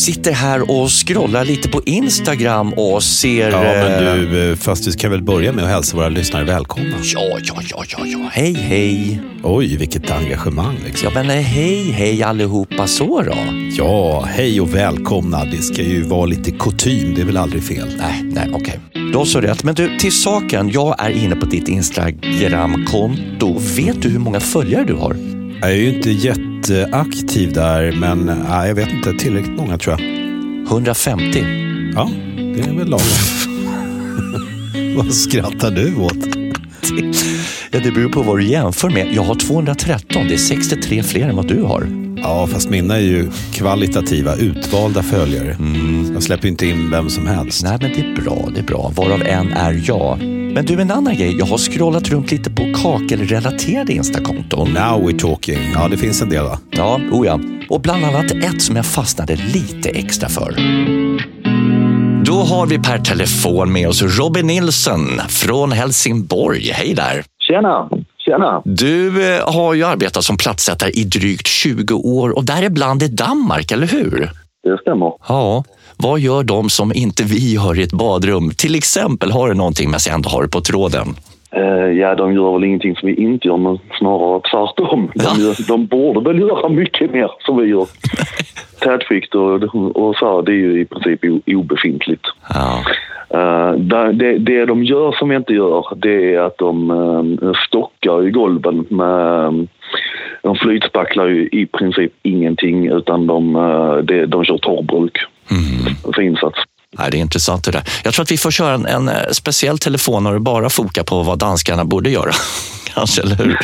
sitter här och scrollar lite på Instagram och ser... Ja, men eh, du, eh, fast vi ska väl börja med att hälsa våra lyssnare välkomna. Ja, ja, ja, ja, ja. Hej, hej. Oj, vilket engagemang liksom. Ja, men eh, hej, hej allihopa så då. Ja, hej och välkomna. Det ska ju vara lite kutym, det är väl aldrig fel. Nej, nej, okej. Då så rätt. Men du, till saken. Jag är inne på ditt Instagramkonto. Vet du hur många följare du har? Jag är ju inte jätteaktiv där, men äh, jag vet inte, tillräckligt många tror jag. 150. Ja, det är väl lagom. Vad skrattar du åt? Ja, det beror på vad du jämför med. Jag har 213. Det är 63 fler än vad du har. Ja, fast mina är ju kvalitativa, utvalda följare. Jag släpper inte in vem som helst. Nej, men det är bra. Det är bra. Varav en är jag. Men du, en annan grej. Jag har scrollat runt lite på kakelrelaterade Instakonton. Now we're talking. Ja, det finns en del va? Ja, oh ja. Och bland annat ett som jag fastnade lite extra för. Då har vi per telefon med oss Robin Nilsson från Helsingborg. Hej där! Tjena! Tjena! Du eh, har ju arbetat som plattsättare i drygt 20 år och däribland i Danmark, eller hur? Det stämmer. Ja. Vad gör de som inte vi gör i ett badrum? Till exempel, har du någonting med sig ändå har det på tråden? Eh, ja, de gör väl ingenting som vi inte gör, men snarare tvärtom. De, Ja. gör, de borde väl göra mycket mer som vi gör. Tätskikt och, och så här, det är ju i princip obefintligt. Ja. Där- det, det de gör som vi inte gör, det är att de uh, stockar i golven med... de flytspacklar ju i princip ingenting utan de, uh, det, de kör torrbruk för insats. Nej, det är intressant det där. Jag tror att vi får köra en, en eh, speciell telefon och bara foka på vad danskarna borde göra. Kanske, eller hur?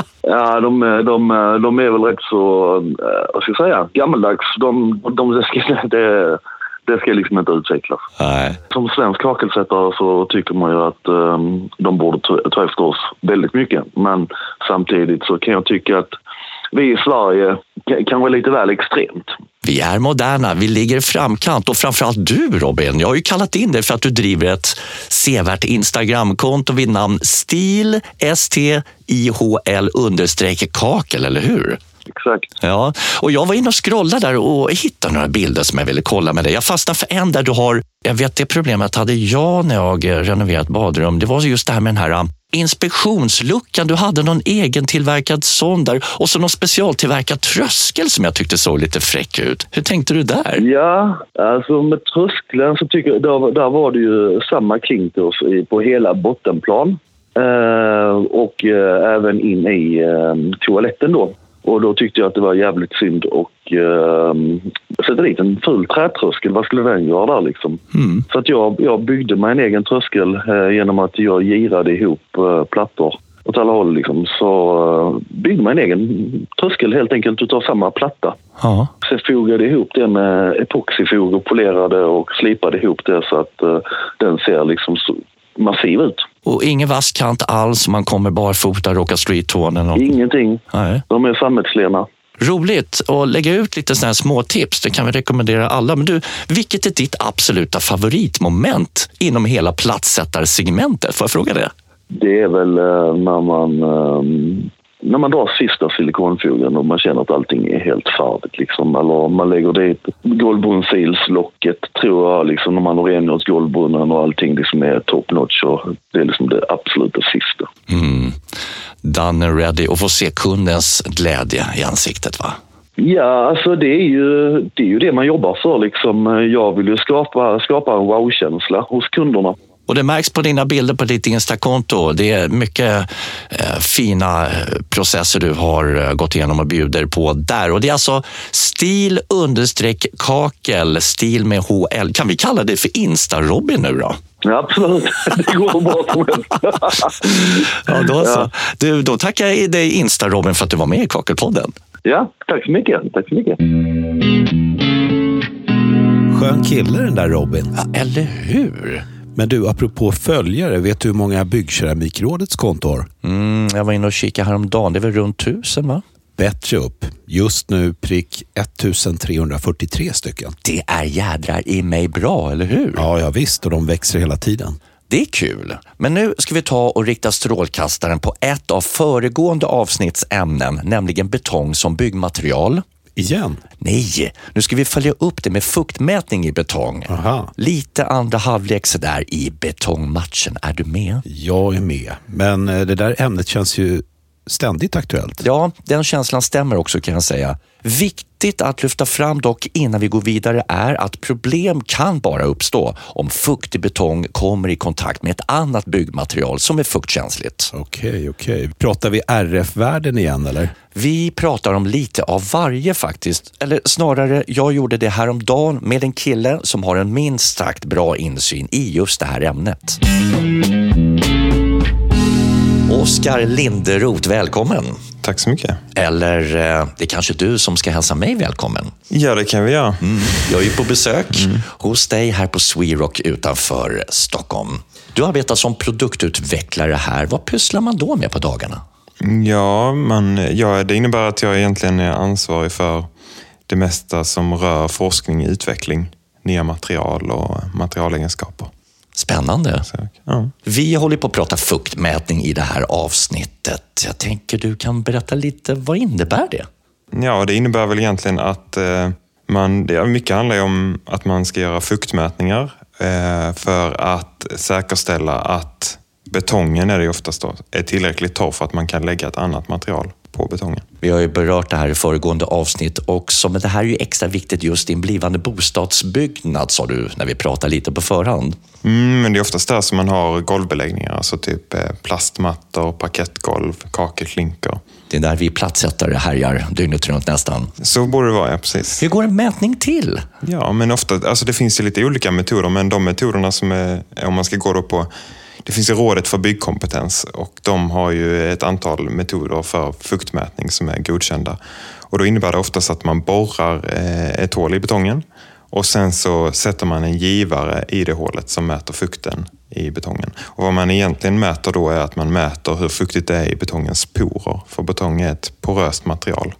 Ja, de, de, de är väl rätt så, eh, vad ska jag säga, gammaldags. De, de, det, ska, det, det ska liksom inte utvecklas. Nej. Som svensk kakelsättare så tycker man ju att eh, de borde ta efter oss väldigt mycket. Men samtidigt så kan jag tycka att vi i Sverige kan, kan vara lite väl extremt. Vi är moderna, vi ligger i framkant och framförallt du Robin. Jag har ju kallat in dig för att du driver ett sevärt Instagramkonto vid namn stil, S-T-I-H-L understreck kakel, eller hur? Exakt. Ja, och jag var inne och scrollade där och hittade några bilder som jag ville kolla med dig. Jag fastnade för en där du har, jag vet det problemet hade jag när jag renoverat badrum. Det var just det här med den här inspektionsluckan. Du hade någon egen tillverkad sån där och så någon specialtillverkad tröskel som jag tyckte såg lite fräck ut. Hur tänkte du där? Ja, alltså med tröskeln så tycker jag, där, där var det ju samma klinkers på hela bottenplan. Eh, och eh, även in i eh, toaletten då. Och då tyckte jag att det var jävligt synd och eh, sätta dit en ful trätröskel. Vad skulle den göra där liksom? Så att jag, jag byggde mig en egen tröskel eh, genom att jag girade ihop eh, plattor åt alla håll liksom. Så eh, byggde man en egen tröskel helt enkelt utav samma platta. Ja. Sen fogade jag ihop det med epoxifog och polerade och slipade ihop det så att eh, den ser liksom så massiv ut. Och ingen vass kant alls, man kommer barfota, råkar streettån eller något. Ingenting. Nej. De är sammetslena. Roligt att lägga ut lite sådana här små tips. Det kan vi rekommendera alla. Men du, vilket är ditt absoluta favoritmoment inom hela platssättarsegmentet? Får jag fråga det? Det är väl eh, när man eh, när man drar sista silikonfogen och man känner att allting är helt färdigt. Liksom. Eller om man lägger dit golvbrunnssilslocket tror jag, liksom, när man har rengjort golvbrunnen och allting liksom är top notch. Och det är liksom det absoluta sista. Mm. Done and ready och få se kundens glädje i ansiktet. va? Ja, alltså det är ju det, är ju det man jobbar för. Liksom. Jag vill ju skapa, skapa en wow-känsla hos kunderna. Och det märks på dina bilder på ditt Instakonto. Det är mycket eh, fina eh, processer du har eh, gått igenom och bjuder på där. Och det är alltså stil understreck kakel, stil med HL. Kan vi kalla det för Insta-Robin nu då? Ja, absolut, det går bra som. Ja, då så. Ja. Du, då tackar jag dig Insta-Robin för att du var med i Kakelpodden. Ja, tack så mycket. Tack så mycket. Skön kille den där Robin. Ja, eller hur? Men du, apropå följare, vet du hur många Byggkeramikrådets konto har? Mm, jag var inne och kikade häromdagen. Det är väl runt tusen, va? Bättre upp. Just nu prick 1343 stycken. Det är jädrar i mig bra, eller hur? Ja, ja visst, och de växer hela tiden. Det är kul. Men nu ska vi ta och rikta strålkastaren på ett av föregående avsnittsämnen, nämligen betong som byggmaterial. Igen? Nej, nu ska vi följa upp det med fuktmätning i betong. Aha. Lite andra halvlek sådär i betongmatchen. Är du med? Jag är med. Men eh, det där ämnet känns ju ständigt aktuellt. Ja, den känslan stämmer också kan jag säga. Viktigt att lyfta fram dock innan vi går vidare är att problem kan bara uppstå om fuktig betong kommer i kontakt med ett annat byggmaterial som är fuktkänsligt. Okej, okej. Pratar vi RF-värden igen eller? Vi pratar om lite av varje faktiskt. Eller snarare, jag gjorde det häromdagen med en kille som har en minst sagt bra insyn i just det här ämnet. Oskar Linderoth, välkommen. Tack så mycket. Eller eh, det är kanske du som ska hälsa mig välkommen. Ja, det kan vi göra. Mm. Jag är ju på besök hos dig här på Swerock utanför Stockholm. Du arbetar som produktutvecklare här. Vad pysslar man då med på dagarna? Ja, man, ja, det innebär att jag egentligen är ansvarig för det mesta som rör forskning och utveckling. Nya material och materialegenskaper. Spännande. Ja. Vi håller på att prata fuktmätning i det här avsnittet. Jag tänker du kan berätta lite, vad innebär det? ja, det innebär väl egentligen att eh, man, det, mycket handlar ju om att man ska göra fuktmätningar eh, för att säkerställa att betongen är det oftast då, är tillräckligt torr för att man kan lägga ett annat material på betongen. Vi har ju berört det här i föregående avsnitt också, men det här är ju extra viktigt just i en blivande bostadsbyggnad, sa du när vi pratade lite på förhand. Mm, men det är oftast där som man har golvbeläggningar, alltså typ eh, plastmattor, parkettgolv, kakelklinker. Det är där vi plattsättare härjar dygnet runt nästan. Så borde det vara, ja precis. Hur går en mätning till? Ja, men ofta, alltså det finns ju lite olika metoder, men de metoderna som är, om man ska gå då på det finns ju Rådet för byggkompetens och de har ju ett antal metoder för fuktmätning som är godkända. Och då innebär det oftast att man borrar eh, ett hål i betongen och sen så sätter man en givare i det hålet som mäter fukten i betongen. Och vad man egentligen mäter då är att man mäter hur fuktigt det är i betongens porer. För betong är ett poröst material.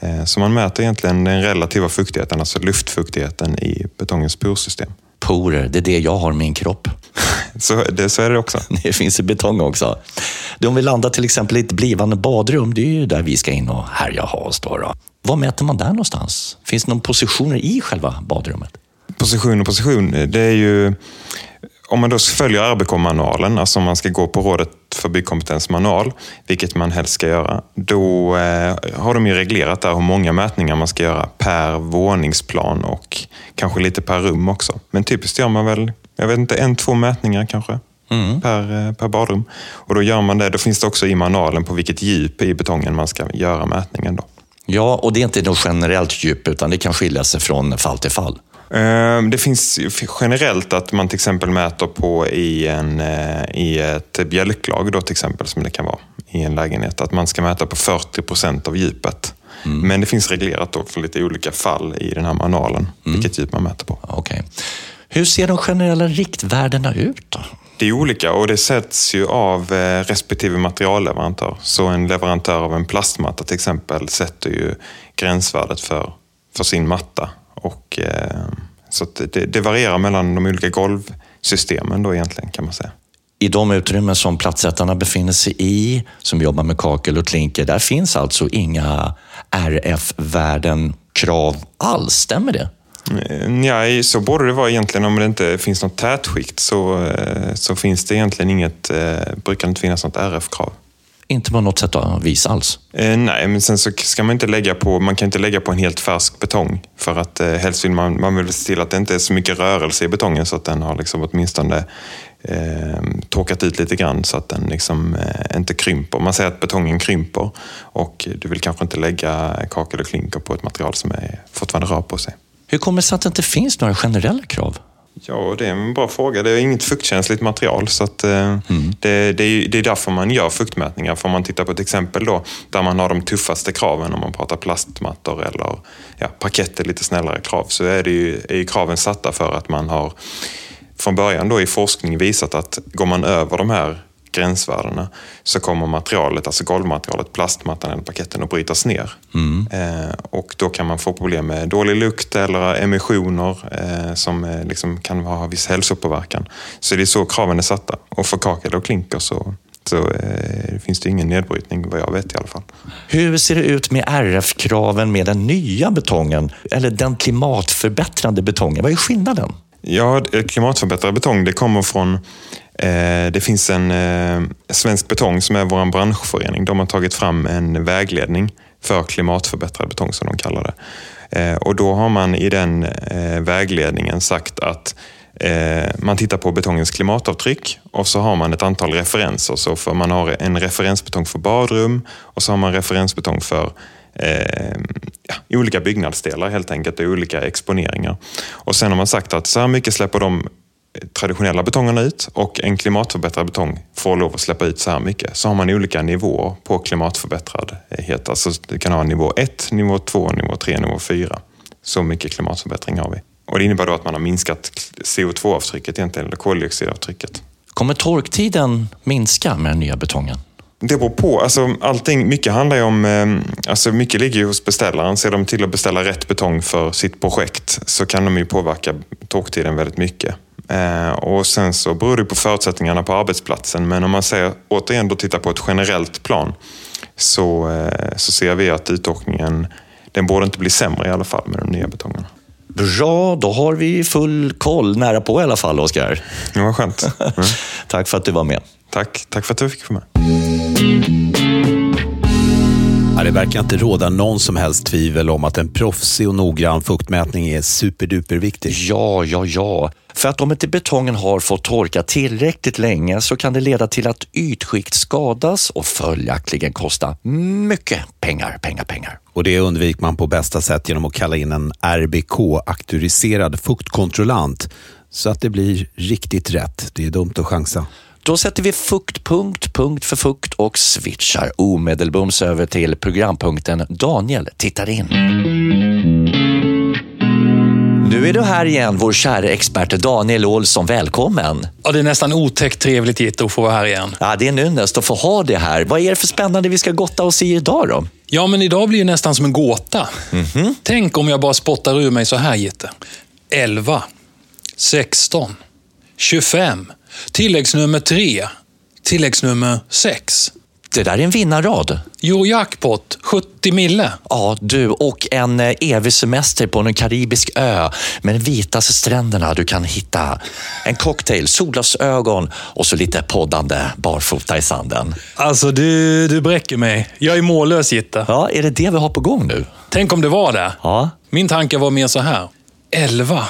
Eh, så man mäter egentligen den relativa fuktigheten, alltså luftfuktigheten i betongens porsystem. Porer, det är det jag har i min kropp. Så, det, så är det också. Det finns i betong också. Det om vi landar till exempel i ett blivande badrum, det är ju där vi ska in och härja och ha oss. Då, då. Vad mäter man där någonstans? Finns det någon positioner i själva badrummet? Position och position, det är ju... Om man då följer RBK-manualen, alltså om man ska gå på Rådet för byggkompetens manual, vilket man helst ska göra, då eh, har de ju reglerat där hur många mätningar man ska göra per våningsplan och kanske lite per rum också. Men typiskt gör man väl, jag vet inte, en, två mätningar kanske. Per, eh, per badrum. Och då gör man det, då finns det också i manualen på vilket djup i betongen man ska göra mätningen. Då. Ja, och det är inte något generellt djup, utan det kan skilja sig från fall till fall. Eh, Det finns generellt att man till exempel mäter på i, en, eh, i ett bjälklag då till exempel, som det kan vara i en lägenhet, att man ska mäta på 40 procent av djupet. Men det finns reglerat då för lite olika fall i den här manualen, vilket djup man mäter på. Okej. Hur ser de generella riktvärdena ut då? Det är olika och det sätts ju av eh, respektive materialleverantör. Så en leverantör av en plastmatta till exempel sätter ju gränsvärdet för, för sin matta. Och, eh, så det, det varierar mellan de olika golvsystemen då egentligen kan man säga. I de utrymmen som plattsättarna befinner sig i, som jobbar med kakel och klinker, där finns alltså inga RF-värden, krav alls. Stämmer det? Ja, så borde det vara egentligen. Om det inte finns något tätskikt så, eh, så finns det egentligen inget, eh, brukar det inte finnas något RF-krav. Inte på något sätt att visa alls. Eh, nej, men sen så ska man inte lägga på, man kan inte lägga på en helt färsk betong. För att eh, helst vill man, man vill se till att det inte är så mycket rörelse i betongen så att den har liksom åtminstone eh, torkat ut lite grann så att den liksom, eh, inte krymper. Man säger att betongen krymper och du vill kanske inte lägga kakel och klinker på ett material som är, fortfarande rör på sig. Hur kommer det sig att det inte finns några generella krav? Ja, det är en bra fråga. Det är inget fuktkänsligt material så att, eh, det, det, är, det är därför man gör fuktmätningar. För om man tittar på ett exempel då, där man har de tuffaste kraven om man pratar plastmattor eller ja, parkett är lite snällare krav så är, det ju, är ju kraven satta för att man har från början då i forskning visat att går man över de här gränsvärdena så kommer materialet, alltså golvmaterialet, plastmattan eller parketten att brytas ner. Eh, och då kan man få problem med dålig lukt eller emissioner eh, som eh, liksom kan ha viss hälsopåverkan. Så det är så kraven är satta. Och för kakel och klinker så så eh, finns det ingen nedbrytning vad jag vet i alla fall. Hur ser det ut med RF-kraven med den nya betongen? Eller den klimatförbättrande betongen? Vad är skillnaden? Ja, klimatförbättrad betong det kommer från Eh, det finns en eh, Svensk Betong som är vår branschförening. De har tagit fram en vägledning för klimatförbättrad betong som de kallar det. Eh, och då har man i den vägledningen sagt att man tittar på betongens klimatavtryck och så har man ett antal referenser. Så för man har en referensbetong för badrum och så har man referensbetong för eh, ja, olika byggnadsdelar helt enkelt och olika exponeringar. Och sen har man sagt att så här mycket släpper de traditionella betongerna ut och en klimatförbättrad betong får lov att släppa ut så här mycket. Så har man olika nivåer på klimatförbättradhet. Alltså det kan ha nivå 1, nivå 2, nivå 3, nivå 4. Så mycket klimatförbättring har vi. Och det innebär då att man har minskat CO2-avtrycket egentligen, eller koldioxidavtrycket. Kommer torktiden minska med den nya betongen? Det beror på. Alltså, allting, mycket handlar ju om... Eh, alltså, mycket ligger ju hos beställaren. Ser de till att beställa rätt betong för sitt projekt så kan de ju påverka torktiden väldigt mycket. Eh, och sen så beror det på förutsättningarna på arbetsplatsen. Men om man säger, återigen då tittar på ett generellt plan så, eh, så ser vi att utåkningen den borde inte bli sämre i alla fall med de nya betongerna. Bra, då har vi full koll, nära på i alla fall, Oskar. Det var skönt. Mm. Tack för att du var med. Tack, tack för att du fick vara med. Det verkar inte råda någon som helst tvivel om att en proffsig och noggrann fuktmätning är superduper viktig. Ja, ja, ja. För att om inte betongen har fått torka tillräckligt länge så kan det leda till att ytskikt skadas och följaktligen kosta mycket pengar, pengar, pengar. Och det undviker man på bästa sätt genom att kalla in en RBK-auktoriserad fuktkontrollant så att det blir riktigt rätt. Det är dumt att chansa. Då sätter vi fuktpunkt, punkt för fukt och switchar omedelbums över till programpunkten Daniel tittar in. Nu är du här igen, vår kära expert Daniel Olsson. Välkommen! Ja, det är nästan otäckt trevligt Jitto att få vara här igen. Ja, det är en ynnest att få ha det här. Vad är det för spännande vi ska gotta oss i idag då? Ja, men idag blir det nästan som en gåta. Mm -hmm. Tänk om jag bara spottar ur mig så här, Gitte. 11, 16, 25, tilläggsnummer 3, tilläggsnummer 6. Det där är en vinnarrad. Eurojackpot, 70 mille. Ja, du och en eh, evig semester på en karibisk ö med de vitaste stränderna du kan hitta. En cocktail, solglasögon och så lite poddande barfota i sanden. Alltså, du, du bräcker mig. Jag är mållös, Gitte. Ja, är det det vi har på gång nu? Tänk om det var det. Ja. Min tanke var mer så här. 11.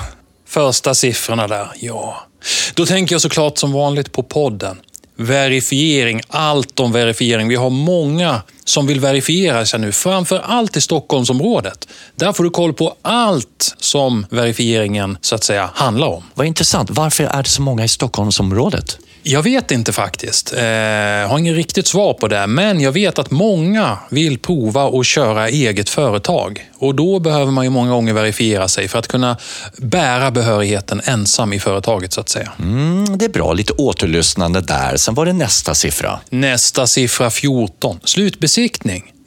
Första siffrorna där, ja. Då tänker jag såklart som vanligt på podden verifiering, allt om verifiering. Vi har många som vill verifiera sig nu, framför allt i Stockholmsområdet. Där får du koll på allt som verifieringen så att säga handlar om. Vad intressant. Varför är det så många i Stockholmsområdet? Jag vet inte faktiskt. Eh, jag har inget riktigt svar på det. Men jag vet att många vill prova att köra eget företag. Och då behöver man ju många gånger verifiera sig för att kunna bära behörigheten ensam i företaget så att säga. Mm, det är bra, lite återlyssnande där. Sen var det nästa siffra. Nästa siffra 14. Slutbesiktning.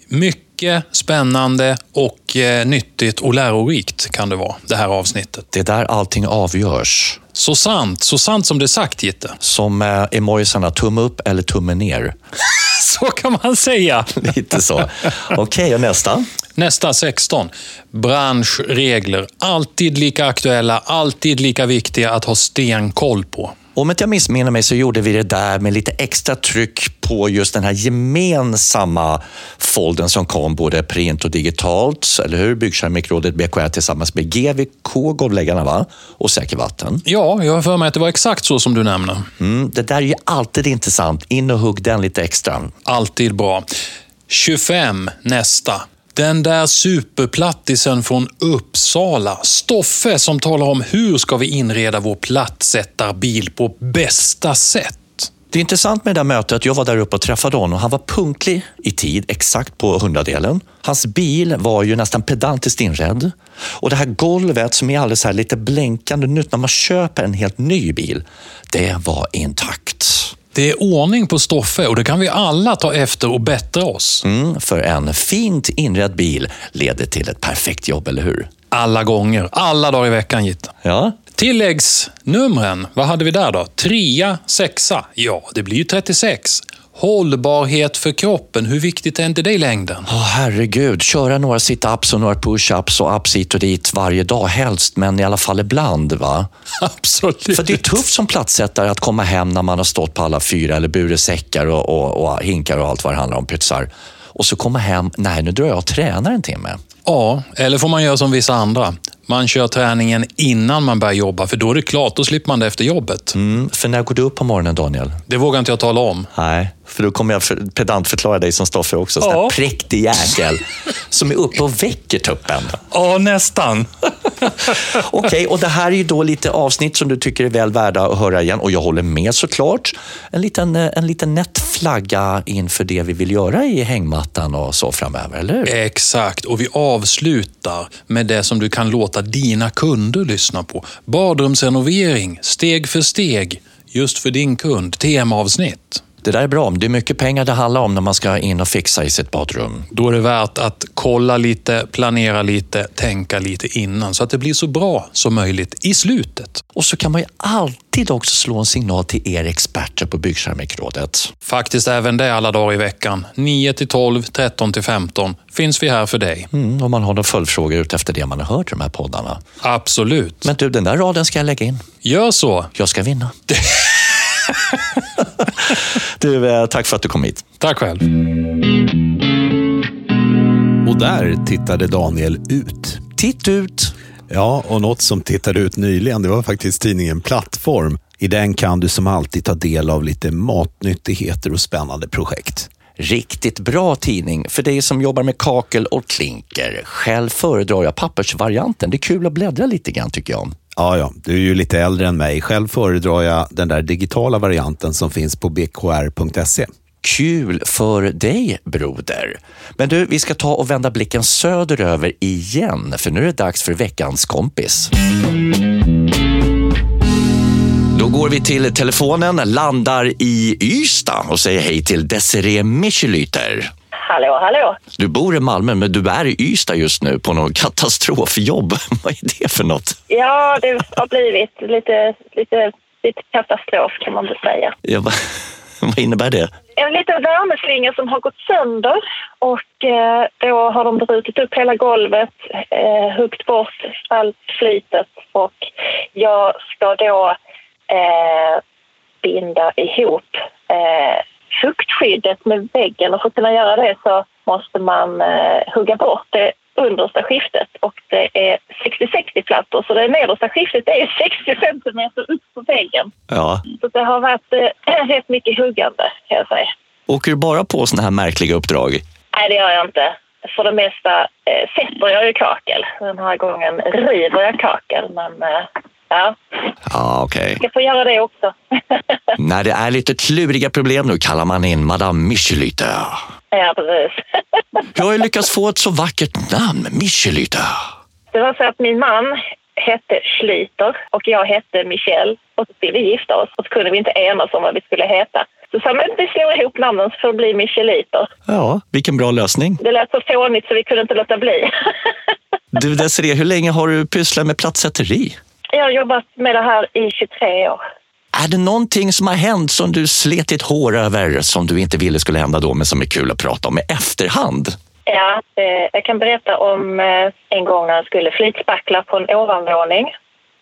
Mycket spännande och eh, nyttigt och lärorikt kan det vara, det här avsnittet. Det är där allting avgörs. Så sant, så sant som det är sagt, Gitte. Som eh, emojisarna, tumme upp eller tumme ner. så kan man säga. Lite så. Okej, okay, och nästa? Nästa, 16. Branschregler. Alltid lika aktuella, alltid lika viktiga att ha stenkoll på. Om inte jag missminner mig så gjorde vi det där med lite extra tryck på just den här gemensamma folden som kom både print och digitalt, eller hur? Byggkeramikrådet BKR tillsammans med GVK, golvläggarna va? och Säker Vatten. Ja, jag har för mig att det var exakt så som du nämner. Mm, det där är ju alltid intressant. In och hugg den lite extra. Alltid bra. 25 nästa. Den där superplattisen från Uppsala. Stoffe som talar om hur ska vi inreda vår plattsättarbil på bästa sätt. Det är intressant med det där mötet. Jag var där uppe och träffade honom. Han var punktlig i tid, exakt på hundradelen. Hans bil var ju nästan pedantiskt inredd. Och det här golvet som är alldeles här lite blänkande nytt när man köper en helt ny bil, det var intakt. Det är ordning på Stoffe och det kan vi alla ta efter och bättra oss. Mm, för en fint inredd bil leder till ett perfekt jobb, eller hur? Alla gånger, alla dagar i veckan, Gitte. Ja. Tilläggsnumren, vad hade vi där då? Trea, sexa. Ja, det blir ju 36. Hållbarhet för kroppen, hur viktigt är inte det i längden? Åh, herregud, köra några sit-ups och några push-ups och ups hit och dit varje dag helst, men i alla fall ibland. va? Absolut. För det är tufft som platsättare att komma hem när man har stått på alla fyra eller burit säckar och, och, och hinkar och allt vad det handlar om, pytsar. Och så komma hem, nej nu drar jag och tränar en timme. Ja, eller får man göra som vissa andra. Man kör träningen innan man börjar jobba, för då är det klart, då slipper man det efter jobbet. Mm, för när går du upp på morgonen, Daniel? Det vågar inte jag tala om. Nej, för då kommer jag för, pedant förklara dig som Stoffe också. Sån Ja. där präktig jäkel som är uppe och väcker tuppen. Ja, nästan. Okej, och det här är ju då lite avsnitt som du tycker är väl värda att höra igen och jag håller med såklart. En liten, eh, en liten nätt flagga inför det vi vill göra i hängmattan och så framöver, eller hur? Exakt, och vi avslutar med det som du kan låta dina kunder lyssna på. Badrumsrenovering, steg för steg, just för din kund. Temaavsnitt. Det där är bra. Det är mycket pengar det handlar om när man ska in och fixa i sitt badrum. Då är det värt att kolla lite, planera lite, tänka lite innan så att det blir så bra som möjligt i slutet. Och så kan man ju alltid också slå en signal till er experter på Byggkeramikrådet. Faktiskt även det alla dagar i veckan. 9 till 12, 13 till 15 finns vi här för dig. Mm, om man har några följdfrågor ut efter det man har hört i de här poddarna. Absolut. Men du, den där raden ska jag lägga in. Gör så. Jag ska vinna. du, eh, tack för att du kom hit. Tack själv. Och där tittade Daniel ut. Titt ut! Ja, och något som tittade ut nyligen, det var faktiskt tidningen Plattform. I den kan du som alltid ta del av lite matnyttigheter och spännande projekt. Riktigt bra tidning för dig som jobbar med kakel och klinker. Själv föredrar jag pappersvarianten. Det är kul att bläddra lite grann tycker jag. Ja, ja, du är ju lite äldre än mig. Själv föredrar jag den där digitala varianten som finns på bkr.se. Kul för dig, broder. Men du, vi ska ta och vända blicken söderöver igen, för nu är det dags för veckans kompis. Då går vi till telefonen, landar i Ystad och säger hej till Desiree Michelyter. Hallå, hallå. Du bor i Malmö, men du är i Ystad just nu på något katastrofjobb. Vad är det för något? Ja, det har blivit lite, lite, lite katastrof kan man väl säga. Ja, vad, vad innebär det? En liten värmeslinga som har gått sönder och eh, då har de brutit upp hela golvet, eh, huggit bort allt slitet och jag ska då eh, binda ihop eh, fuktskyddet med väggen och för att kunna göra det så måste man eh, hugga bort det understa skiftet och det är 60-60 plattor så det nedersta skiftet är 60 centimeter upp på väggen. Ja. Så det har varit eh, rätt mycket huggande kan jag säga. Åker du bara på såna här märkliga uppdrag? Nej, det gör jag inte. För det mesta eh, sätter jag ju kakel. Den här gången river jag kakel, men eh, ja, Ja, okej. jag får göra det också. När det är lite kluriga problem nu kallar man in Madame Michelyte. ja, precis. Jag har ju lyckats få ett så vackert namn, Michelyte. det var så att min man hette Schlyter och jag hette Michelle och så skulle vi gifta oss och så kunde vi inte enas om vad vi skulle heta. Så sa men vi slår ihop namnen så får det bli Micheliter. Ja, vilken bra lösning. Det lät så fånigt så vi kunde inte låta bli. Du Desiree, hur länge har du pysslat med plattsätteri? Jag har jobbat med det här i 23 år. Är det någonting som har hänt som du slet ditt hår över som du inte ville skulle hända då men som är kul att prata om i efterhand? Ja, jag kan berätta om eh, en gång när jag skulle flytspackla på en ovanvåning.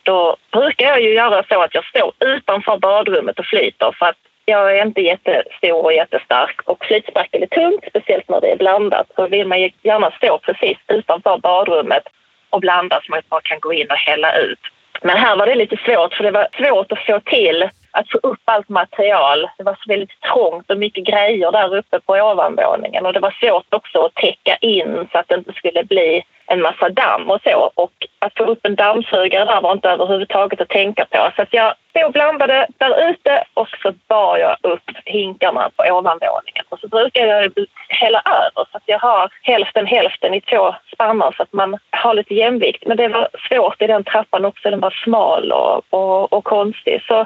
Då brukar jag ju göra så att jag står utanför badrummet och flyter för att jag är inte jättestor och jättestark och flytspackel är tungt, speciellt när det är blandat. Så vill man ju gärna stå precis utanför badrummet och blanda så man bara kan gå in och hälla ut. Men här var det lite svårt för det var svårt att få till att få upp allt material. Det var så väldigt trångt och mycket grejer där uppe på ovanvåningen och det var svårt också att täcka in så att det inte skulle bli en massa damm och så. Och att få upp en dammsugare där var inte överhuvudtaget att tänka på. Så att jag stod och blandade där ute och så bar jag upp hinkarna på ovanvåningen. Och så brukar jag hälla över så att jag har hälften hälften i två spannar så att man har lite jämvikt. Men det var svårt i den trappan också. Den var smal och, och, och konstig. Så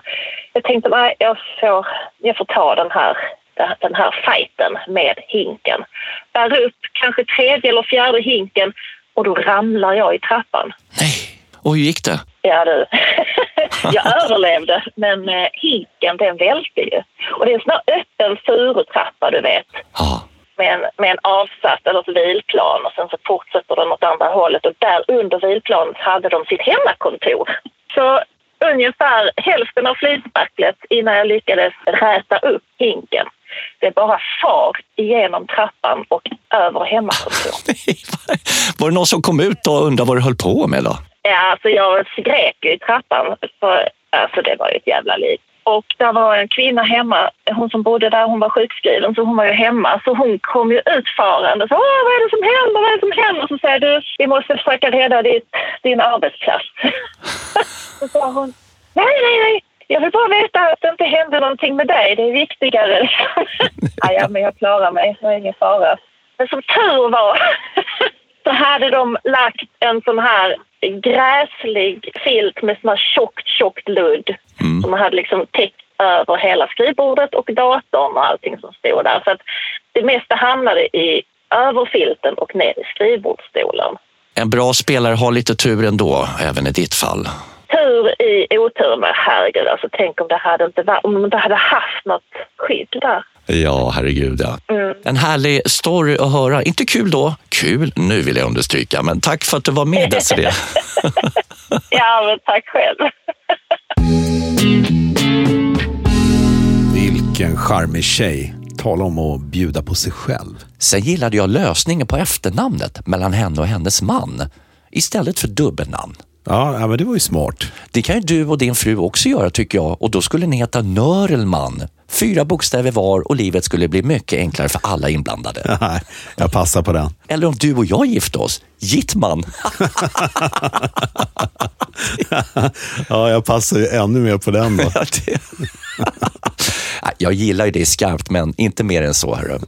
jag tänkte nej, jag får, jag får ta den här den här fighten med hinken. Bär upp kanske tredje eller fjärde hinken och då ramlar jag i trappan. Nej. Och hur gick det? Ja du. jag överlevde, men eh, hinken den välte ju. Och det är en sån här öppen furutrappa, du vet. Ja. Med en, med en avsatt eller ett vilplan och sen så fortsätter den åt andra hållet och där under vilplanet hade de sitt hemmakontor. Så ungefär hälften av flytspacklet innan jag lyckades räta upp hinken. Det bara far igenom trappan och över hemmakontor. Var det någon som kom ut och undrade vad du höll på med då? Ja, alltså jag skrek i trappan. För, alltså det var ju ett jävla liv. Och där var en kvinna hemma, hon som bodde där, hon var sjukskriven så hon var ju hemma. Så hon kom ju utfarande. Så, Åh, vad är det som händer? Vad är det som händer? Så säger du, vi måste försöka rädda ditt, din arbetsplats. så sa hon, nej, nej, nej. Jag vill bara veta att det inte hände någonting med dig. Det är viktigare. ja, ja, men jag klarar mig. Det är ingen fara. Men som tur var så hade de lagt en sån här gräslig filt med sån här tjockt, tjockt ludd som hade liksom täckt över hela skrivbordet och datorn och allting som stod där. Så att det mesta hamnade i överfilten och ner i skrivbordsstolen. En bra spelare har lite tur ändå, även i ditt fall. Tur i otur med herregud, alltså tänk om det hade inte varit, om de inte hade haft något skydd där. Ja, herregud ja. En härlig story att höra. Inte kul då, kul nu vill jag understryka, men tack för att du var med Desirée. Ja, men tack själv. Vilken charmig tjej. Tala om att bjuda på sig själv. Sen gillade jag lösningen på efternamnet mellan henne och hennes man istället för dubbelnamn. Ja, men det var ju smart. Det kan ju du och din fru också göra tycker jag och då skulle ni heta Nörelman. Fyra bokstäver var och livet skulle bli mycket enklare för alla inblandade. Nej, jag passar på den. Eller om du och jag gifte oss, Gittman. Ja, jag passar ju ännu mer på den då. Jag gillar ju det skarpt, men inte mer än så. Hörru.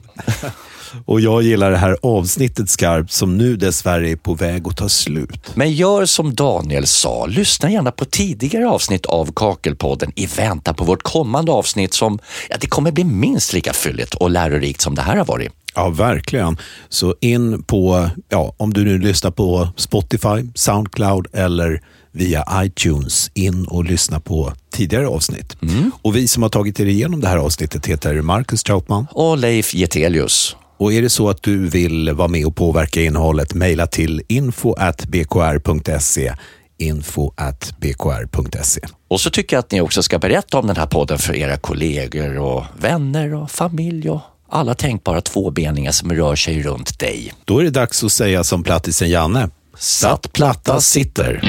Och jag gillar det här avsnittet skarpt som nu dessvärre är på väg att ta slut. Men gör som Daniel sa, lyssna gärna på tidigare avsnitt av Kakelpodden i väntan på vårt kommande avsnitt som ja, det kommer bli minst lika fylligt och lärorikt som det här har varit. Ja, verkligen. Så in på, ja, om du nu lyssnar på Spotify, Soundcloud eller via iTunes, in och lyssna på tidigare avsnitt. Och vi som har tagit er igenom det här avsnittet heter Marcus Trautman. Och Leif Getelius. Och är det så att du vill vara med och påverka innehållet, mejla till info.bkr.se info.bkr.se. Och så tycker jag att ni också ska berätta om den här podden för era kollegor och vänner och familj och alla tänkbara tvåbeningar som rör sig runt dig. Då är det dags att säga som plattisen Janne. Satt platta sitter.